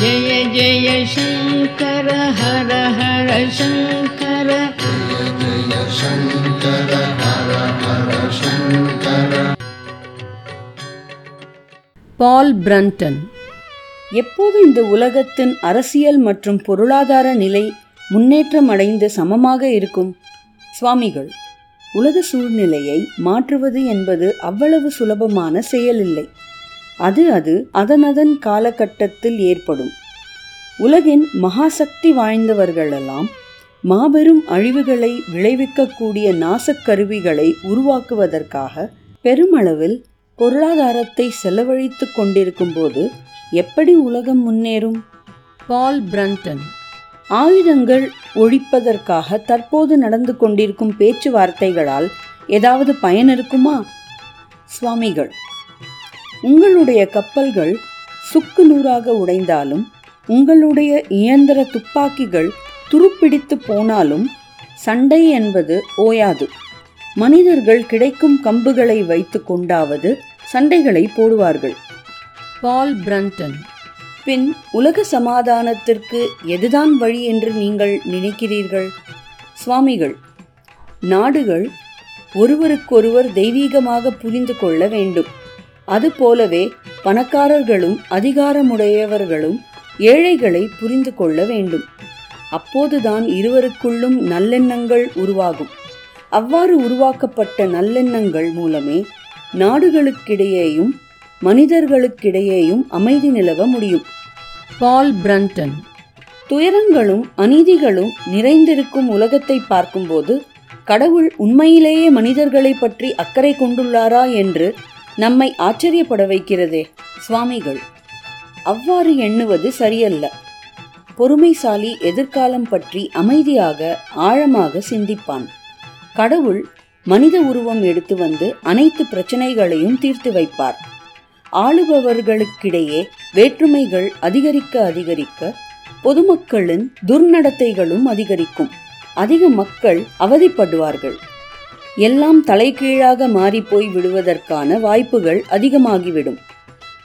ஜெய ஜெய சங்கர ஹர ஹர சங்கர ஜெய Shankara Hara Hara Shankara Paul Brunton. எப்போது இந்த உலகத்தின் அரசியல் மற்றும் பொருளாதார நிலை முன்னேற்றம் அடைந்து சமமாக இருக்கும்? சுவாமிகள் உலக சூழ்நிலையை மாற்றுவது என்பது அவ்வளவு சுலபமான செயலில்லை. அது அது அதனதன் காலகட்டத்தில் ஏற்படும். உலகின் மகாசக்தி வாய்ந்தவர்களெல்லாம் மாபெரும் அழிவுகளை விளைவிக்கக்கூடிய நாசக்கருவிகளை உருவாக்குவதற்காக பெருமளவில் பொருளாதாரத்தை செலவழித்துக் கொண்டிருக்கும் போது எப்படி உலகம் முன்னேறும்? Paul Brunton. ஆயுதங்கள் ஒழிப்பதற்காக தற்போது நடந்து கொண்டிருக்கும் பேச்சுவார்த்தைகளால் ஏதாவது பயன் இருக்குமா? சுவாமிகள் உங்களுடைய கப்பல்கள் சுக்கு நூறாக உடைந்தாலும் உங்களுடைய இயந்திர துப்பாக்கிகள் துருப்பிடித்து போனாலும் சண்டை என்பது ஓயாது. மனிதர்கள் கிடைக்கும் கம்புகளை வைத்து கொண்டாவது சண்டைகளை போடுவார்கள். பால் பிரண்டன். பின் உலக சமாதானத்திற்கு எதுதான் வழி என்று நீங்கள் நினைக்கிறீர்கள்? சுவாமிகள் நாடுகள் ஒருவருக்கொருவர் தெய்வீகமாக புரிந்து கொள்ள வேண்டும். அதுபோலவே பணக்காரர்களும் அதிகாரமுடையவர்களும் ஏழைகளை புரிந்து கொள்ள வேண்டும். அப்போதுதான் இருவருக்குள்ளும் நல்லெண்ணங்கள் உருவாகும். அவ்வாறு உருவாக்கப்பட்ட நல்லெண்ணங்கள் மூலமே நாடுகளுக்கிடையேயும் மனிதர்களுக்கிடையேயும் அமைதி நிலவ முடியும். பால் பிரண்டன் துயரங்களும் அநீதிகளும் நிறைந்திருக்கும் உலகத்தை பார்க்கும்போது கடவுள் உண்மையிலேயே மனிதர்களை பற்றி அக்கறை கொண்டுள்ளாரா என்று நம்மை ஆச்சரியப்பட வைக்கிறதே சுவாமிகள். அவ்வாறு எண்ணுவது சரியல்ல. பொறுமைசாலி எதிர்காலம் பற்றி அமைதியாக ஆழமாக சிந்திப்பான். கடவுள் மனித உருவம் எடுத்து வந்து அனைத்து பிரச்சனைகளையும் தீர்த்து வைப்பார். ஆளுபவர்களுக்கிடையே வேற்றுமைகள் அதிகரிக்க அதிகரிக்க பொதுமக்களின் துர்நடத்தைகளும் அதிகரிக்கும். அதிக மக்கள் அவதிப்படுவார்கள். எல்லாம் தலைகீழாக மாறிப்போய் விடுவதற்கான வாய்ப்புகள் அதிகமாகிவிடும்.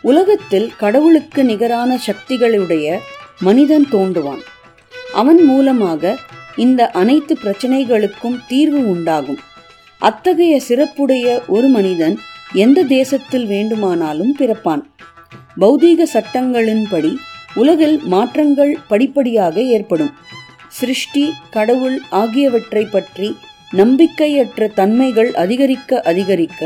உலகத்தில் கடவுளுக்கு நிகரான சக்திகளுடைய மனிதன் தோன்றுவான். அவன் மூலமாக இந்த அனைத்து பிரச்சனைகளுக்கும் தீர்வு உண்டாகும். அத்தகைய சிறப்புடைய ஒரு மனிதன் எந்த தேசத்தில் வேண்டுமானாலும் பிறப்பான். பௌதீக சட்டங்களின்படி உலகில் மாற்றங்கள் படிப்படியாக ஏற்படும். சிருஷ்டி கடவுள் ஆகியவற்றை பற்றி நம்பிக்கையற்ற தன்மைகள் அதிகரிக்க அதிகரிக்க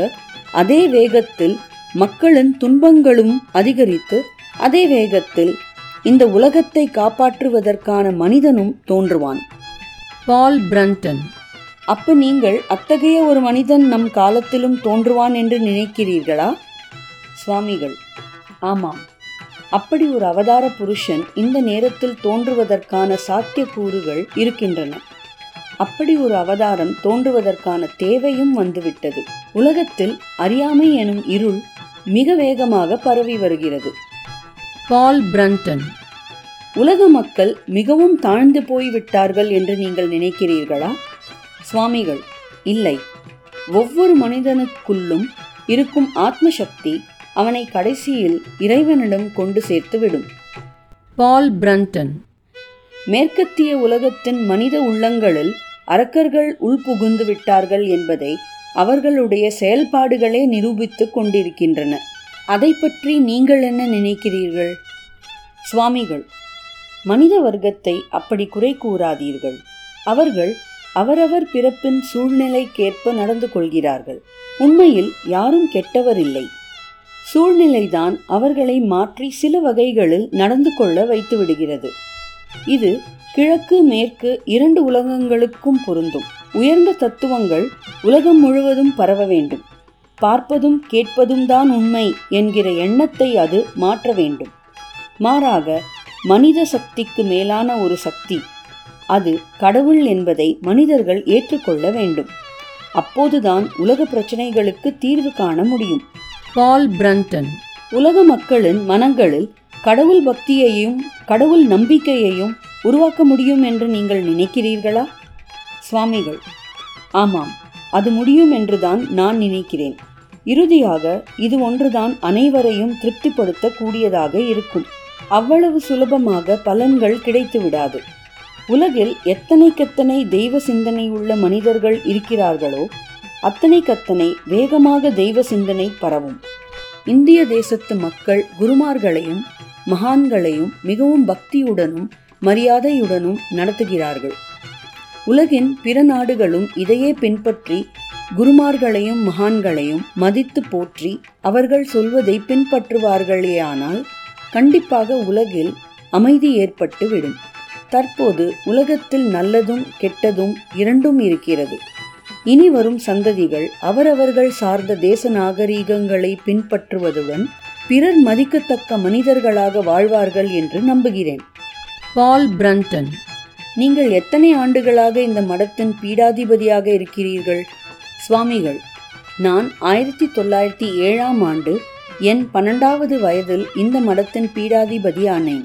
அதே வேகத்தில் மக்களின் துன்பங்களும் அதிகரித்து அதே வேகத்தில் இந்த உலகத்தை காப்பாற்றுவதற்கான மனிதனும் தோன்றுவான். Paul Brunton. அப்ப நீங்கள் அத்தகைய ஒரு மனிதன் நம் காலத்திலும் தோன்றுவான் என்று நினைக்கிறீர்களா? சுவாமிகள் ஆமாம். அப்படி ஒரு அவதார புருஷன் இந்த நேரத்தில் தோன்றுவதற்கான சாத்தியக்கூறுகள் இருக்கின்றன. அப்படி ஒரு அவதாரம் தோன்றுவதற்கான தேவையும் வந்துவிட்டது. உலகத்தில் அறியாமை எனும் இருள் மிக வேகமாக பரவி வருகிறது. பால் பிரண்டன் உலக மக்கள் மிகவும் தாழ்ந்து போய்விட்டார்கள் என்று நீங்கள் நினைக்கிறீர்களா? சுவாமிகள் இல்லை. ஒவ்வொரு மனிதனுக்குள்ளும் இருக்கும் ஆத்ம சக்தி அவனை கடைசியில் இறைவனிடம் கொண்டு சேர்த்துவிடும். பால் பிரண்டன் மேற்கத்திய உலகத்தின் மனித உள்ளங்களில் அரக்கர்கள் உள்புகுந்து விட்டார்கள் என்பதை அவர்களுடைய செயல்பாடுகளே நிரூபித்து கொண்டிருக்கின்றன. அதை பற்றி நீங்கள் என்ன நினைக்கிறீர்கள்? சுவாமிகள் மனித வர்க்கத்தை அப்படி குறை கூறாதீர்கள். அவர்கள் அவரவர் பிறப்பின் சூழ்நிலைக்கேற்ப நடந்து கொள்கிறார்கள். உண்மையில் யாரும் கெட்டவர் இல்லை சூழ்நிலைதான் அவர்களை மாற்றி சில வகைகளில் நடந்து கொள்ள வைத்து விடுகிறது இது கிழக்கு மேற்கு இரண்டு உலகங்களுக்கும் பொருந்தும். உயர்ந்த தத்துவங்கள் உலகம் முழுவதும் பரவ வேண்டும். பார்ப்பதும் கேட்பதும் தான் உண்மை என்கிற எண்ணத்தை அது மாற்ற வேண்டும். மாறாக மனித சக்திக்கு மேலான ஒரு சக்தி அது கடவுள் என்பதை மனிதர்கள் ஏற்றுக்கொள்ள வேண்டும். அப்போதுதான் உலக பிரச்சனைகளுக்கு தீர்வு காண முடியும். Paul Brunton. உலக மக்களின் மனங்களில் கடவுள் பக்தியையும் கடவுள் நம்பிக்கையையும் உருவாக்க முடியும் என்று நீங்கள் நினைக்கிறீர்களா? சுவாமிகள். ஆமாம் அது முடியும் என்றுதான் நான் நினைக்கிறேன். இறுதியாக இது ஒன்றுதான் அனைவரையும் திருப்திப்படுத்த கூடியதாக இருக்கும். அவ்வளவு சுலபமாக பலன்கள் கிடைத்து விடாது உலகில் எத்தனைக்கெத்தனை தெய்வ சிந்தனை உள்ள மனிதர்கள் இருக்கிறார்களோ அத்தனைக்கத்தனை வேகமாக தெய்வ சிந்தனை பரவும். இந்திய தேசத்து மக்கள் குருமார்களையும் மகான்களையும் மிகவும் பக்தியுடனும் மரியாதையுடனும் நடத்துகிறார்கள். உலகின் பிற நாடுகளும் இதையே பின்பற்றி குருமார்களையும் மகான்களையும் மதித்து போற்றி அவர்கள் சொல்வதை பின்பற்றுவார்களேயானால் கண்டிப்பாக உலகில் அமைதி ஏற்பட்டு விடும் தற்போது உலகத்தில் நல்லதும் கெட்டதும் இரண்டும் இருக்கிறது. இனி வரும் சந்ததிகள் அவரவர்கள் சார்ந்த தேச நாகரீகங்களை பின்பற்றுவதுடன் பிறர் மதிக்கத்தக்க மனிதர்களாக வாழ்வார்கள் என்று நம்புகிறேன். Paul Brunton. நீங்கள் எத்தனை ஆண்டுகளாக இந்த மடத்தின் பீடாதிபதியாக இருக்கிறீர்கள்? சுவாமிகள் நான் ஆயிரத்தி தொள்ளாயிரத்தி ஏழாம் ஆண்டு என் பன்னெண்டாவது வயதில் இந்த மடத்தின் பீடாதிபதி ஆனேன்.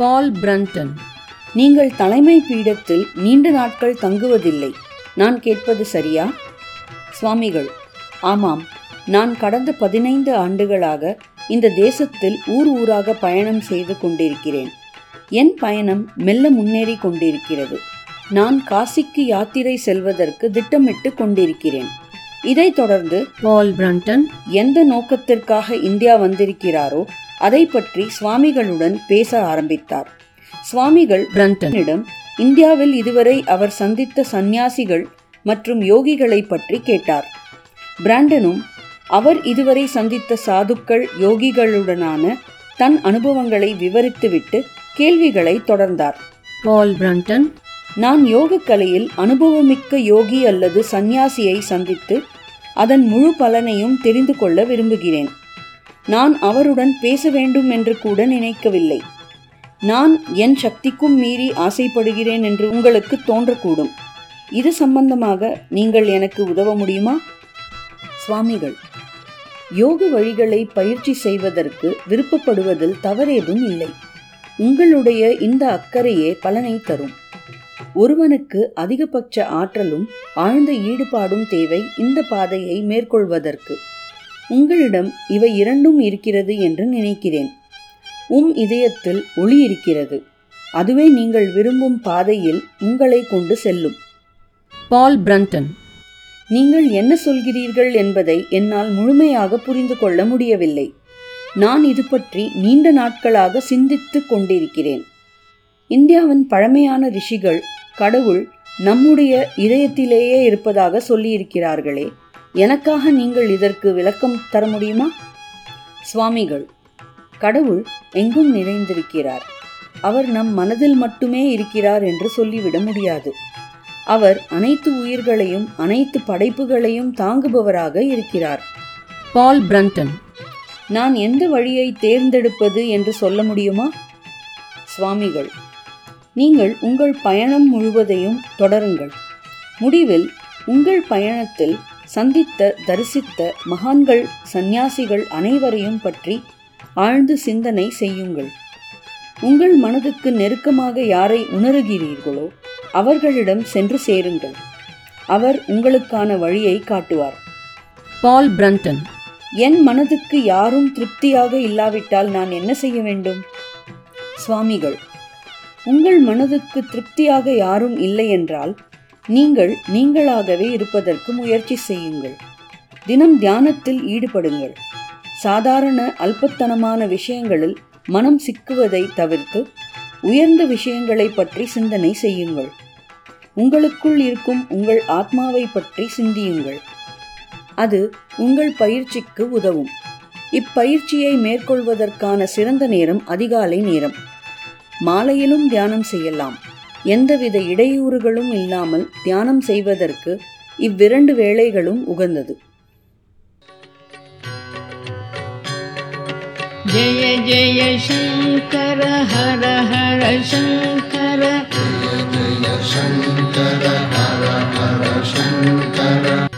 Paul Brunton. நீங்கள் தலைமை பீடத்தில் நீண்ட நாட்கள் தங்குவதில்லை நான் கேட்பது சரியா? சுவாமிகள் ஆமாம் நான் கடந்த பதினைந்து ஆண்டுகளாக இந்த தேசத்தில் ஊர் ஊராக பயணம் செய்து கொண்டிருக்கிறேன். என் பயணம் மெல்ல முன்னேறி கொண்டிருக்கிறது. நான் காசிக்கு யாத்திரை செல்வதற்கு திட்டமிட்டு கொண்டிருக்கிறேன். இதைத் தொடர்ந்து பால் பிரண்டன் எந்த நோக்கத்திற்காக இந்தியா வந்திருக்கிறாரோ அதை பற்றி சுவாமிகளுடன் பேச ஆரம்பித்தார். சுவாமிகள் பிரண்டன் இடம் இந்தியாவில் இதுவரை அவர் சந்தித்த சந்நியாசிகள் மற்றும் யோகிகளை பற்றி கேட்டார். பிராண்டனும் அவர் இதுவரை சந்தித்த சாதுக்கள் யோகிகளுடனான தன் அனுபவங்களை விவரித்துவிட்டு கேள்விகளை தொடர்ந்தார். பால் பிரண்டன் நான் யோகக் கலையில் அனுபவமிக்க யோகி அல்லது சந்நியாசியை சந்தித்து அதன் முழு பலனையும் தெரிந்து கொள்ள விரும்புகிறேன். நான் அவருடன் பேச வேண்டும் என்று கூட நினைக்கவில்லை. நான் என் சக்திக்கும் மீறி ஆசைப்படுகிறேன் என்று உங்களுக்கு தோன்றக்கூடும். இது சம்பந்தமாக நீங்கள் எனக்கு உதவ முடியுமா? சுவாமிகள் யோக வழிகளை பயிற்சி செய்வதற்கு விருப்பப்படுவதில் தவறேதும் இல்லை. உங்களுடைய இந்த அக்கறையே பலனை தரும். ஒருவனுக்கு அதிகபட்ச ஆற்றலும் ஆழ்ந்த ஈடுபாடும் தேவை இந்த பாதையை மேற்கொள்வதற்கு. உங்களிடம் இவை இரண்டும் இருக்கிறது என்று நினைக்கிறேன். உம் இதயத்தில் ஒளி இருக்கிறது. அதுவே நீங்கள் விரும்பும் பாதையில் உங்களை கொண்டு செல்லும். பால் பிரண்டன் நீங்கள் என்ன சொல்கிறீர்கள் என்பதை என்னால் முழுமையாக புரிந்து கொள்ள முடியவில்லை. நான் இது பற்றி நீண்ட நாட்களாக சிந்தித்துக் கொண்டிருக்கிறேன். இந்தியாவின் பழமையான ரிஷிகள் கடவுள் நம்முடைய இதயத்திலேயே இருப்பதாக சொல்லியிருக்கிறார்களே எனக்காக நீங்கள் இதற்கு விளக்கம் தர முடியுமா? சுவாமிகள் கடவுள் எங்கும் நிறைந்திருக்கிறார். அவர் நம் மனதில் மட்டுமே இருக்கிறார் என்று சொல்லிவிட முடியாது. அவர் அனைத்து உயிர்களையும் அனைத்து படைப்புகளையும் தாங்குபவராக இருக்கிறார். பால் பிரண்டன் நான் எந்த வழியை தேர்ந்தெடுப்பது என்று சொல்ல முடியுமா? சுவாமிகள் நீங்கள் உங்கள் பயணம் முழுவதையும் தொடருங்கள். முடிவில் உங்கள் பயணத்தில் சந்தித்த தரிசித்த மகான்கள் சந்நியாசிகள் அனைவரையும் பற்றி ஆழ்ந்து சிந்தனை செய்யுங்கள். உங்கள் மனதுக்கு நெருக்கமாக யாரை உணருகிறீர்களோ அவர்களிடம் சென்று சேருங்கள். அவர் உங்களுக்கான வழியை காட்டுவார். பால் பிரண்டன் என் மனதுக்கு யாரும் திருப்தியாக இல்லாவிட்டால் நான் என்ன செய்ய வேண்டும்? சுவாமிகள் உங்கள் மனதுக்கு திருப்தியாக யாரும் இல்லை என்றால் நீங்கள் நீங்களாகவே இருப்பதற்கு முயற்சி செய்யுங்கள். தினம் தியானத்தில் ஈடுபடுங்கள். சாதாரண அல்பத்தனமான விஷயங்களில் மனம் சிக்குவதை தவிர்த்து உயர்ந்த விஷயங்களை பற்றி சிந்தனை செய்யுங்கள். உங்களுக்குள் இருக்கும் உங்கள் ஆத்மாவை பற்றி சிந்தியுங்கள். அது உங்கள் பயிற்சிக்கு உதவும். இப்பயிற்சியை மேற்கொள்வதற்கான சிறந்த நேரம் அதிகாலை நேரம். மாலையிலும் தியானம் செய்யலாம். எந்தவித இடையூறுகளும் இல்லாமல் தியானம் செய்வதற்கு இவ்விரண்டு வேளைகளும் உகந்தது. ஜெய ஜெய சங்கர ஹர ஹர சங்கர. சங்கர ஹர ஹர சங்கர